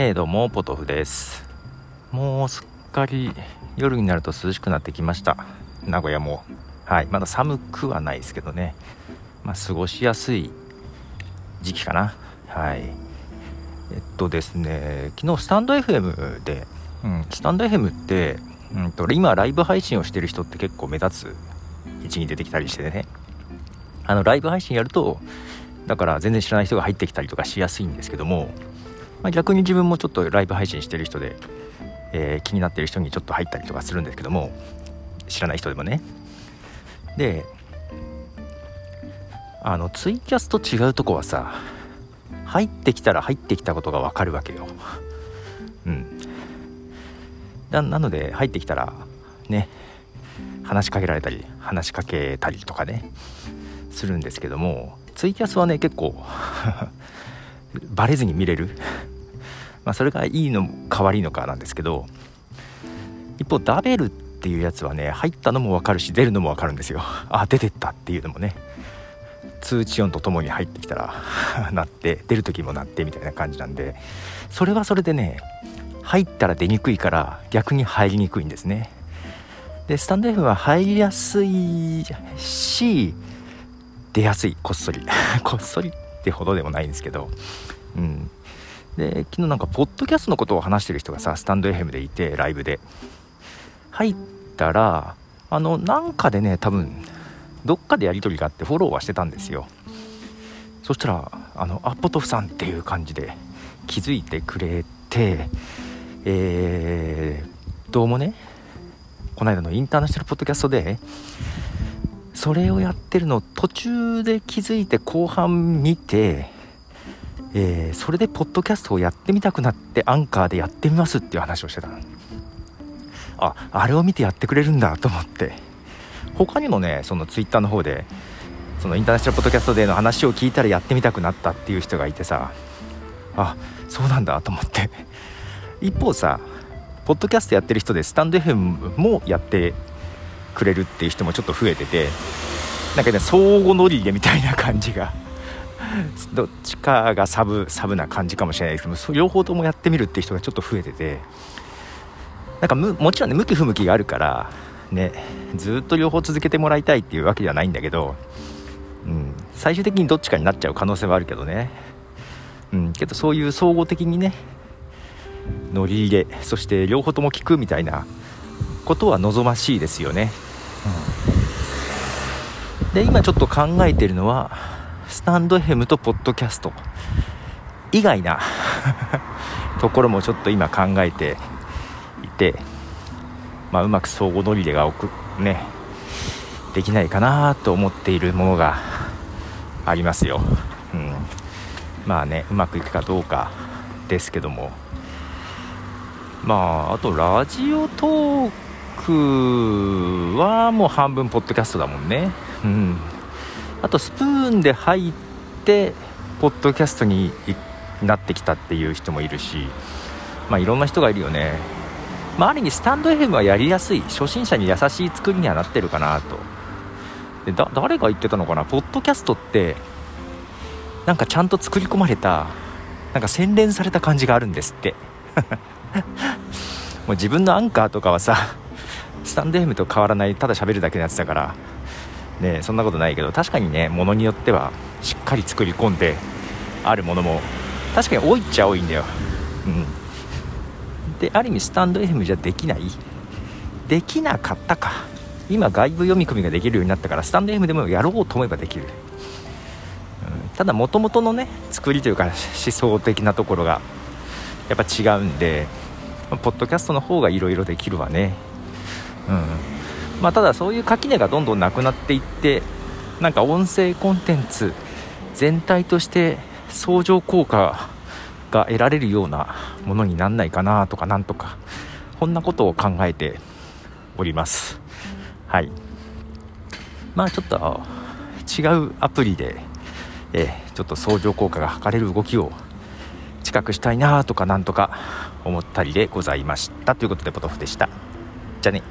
えー、どうもポトフです。もうすっかり夜になると涼しくなってきました。名古屋も。はい。まだ寒くはないですけどね。まあ、過ごしやすい時期かな。はい。えっとですね昨日スタンド FM で、うん、スタンド FM って、うんと、今ライブ配信をしてる人って結構目立つ位置に出てきたりしてね。あのライブ配信やるとだから全然知らない人が入ってきたりとかしやすいんですけどもまあ、逆に自分もちょっとライブ配信してる人で、えー、気になってる人にちょっと入ったりとかするんですけども知らない人でもね。であのツイキャスと違うとこはさ入ってきたら入ってきたことが分かるわけよ。うん。なので入ってきたらね話しかけられたり話しかけたりとかねするんですけどもツイキャスはね結構バレずに見れる？まそれがいいのか悪いのかなんですけど一方ダベルっていうやつはね入ったのも分かるし出るのも分かるんですよ。あ出てったっていうのもね。通知音とともに入ってきたら 鳴って出る時も鳴ってみたいな感じなんでそれはそれでね入ったら出にくいから逆に入りにくいんですね。でスタンド F は入りやすいし出やすい。こっそり。こっそりってほどでもないんですけど。うん。で昨日なんかポッドキャストのことを話してる人がさスタンド FM でいてライブで。入ったらあのなんかでね多分どっかでやり取りがあってフォローはしてたんですよ。そしたらあのアッポトフさんっていう感じで気づいてくれてえー、どうもねこの間のインターナショナルポッドキャストでそれをやってるの途中で気づいて後半見て、えー、それでポッドキャストをやってみたくなってアンカーでやってみますっていう話をしてたああれを見てやってくれるんだと思って。他にもねそのツイッターの方でそのインターナショナルポッドキャストデーの話を聞いたらやってみたくなったっていう人がいてさ。あそうなんだと思って。一方さポッドキャストやってる人でスタンド FM もやってくれるっていう人もちょっと増えててなんかね相互乗り入れみたいな感じが どっちかがサブサブな感じかもしれないですけど両方ともやってみるっていう人がちょっと増えててなんかもちろんね向き不向きがあるからねずっと両方続けてもらいたいっていうわけではないんだけど、うん、最終的にどっちかになっちゃう可能性はあるけどね、うん、けどそういう総合的にね乗り入れそして両方とも聞くみたいなことは望ましいですよね。で今ちょっと考えてるのはスタンド FM とポッドキャスト。以外な ところもちょっと今考えていて、まあ、うまく相互乗り入れがくねできないかなと思っているものがありますよ、うん、まあねうまくいくかどうかですけども。まああとラジオトークはもう半分ポッドキャストだもんね。うん。あとスプーンで入ってポッドキャストになってきたっていう人もいるしまあいろんな人がいるよね。まあ、ある意味スタンド FM はやりやすい初心者に優しい作りにはなってるかなと。でだ誰が言ってたのかな？ポッドキャストってなんかちゃんと作り込まれたなんか洗練された感じがあるんですって。もう自分のアンカーとかはさスタンド FM と変わらないただ喋るだけのやつだから。ねそんなことないけど確かにねものによってはしっかり作り込んであるものも確かに多いっちゃ多いんだよ。うん。である意味スタンド FM じゃできない？できなかったか。今外部読み込みができるようになったからスタンド FM でもやろうと思えばできる、うん、ただもともとのね作りというか思想的なところがやっぱ違うんでポッドキャストの方がいろいろできるわね。まあ、ただそういう垣根がどんどんなくなっていってなんか音声コンテンツ全体として相乗効果が得られるようなものになんないかなとかなんとかこんなことを考えております。はい。まあちょっと違うアプリで、え、ちょっと相乗効果が測れる動きを近くしたいなとかなんとか思ったりでございました。ということでポトフでした。じゃあね。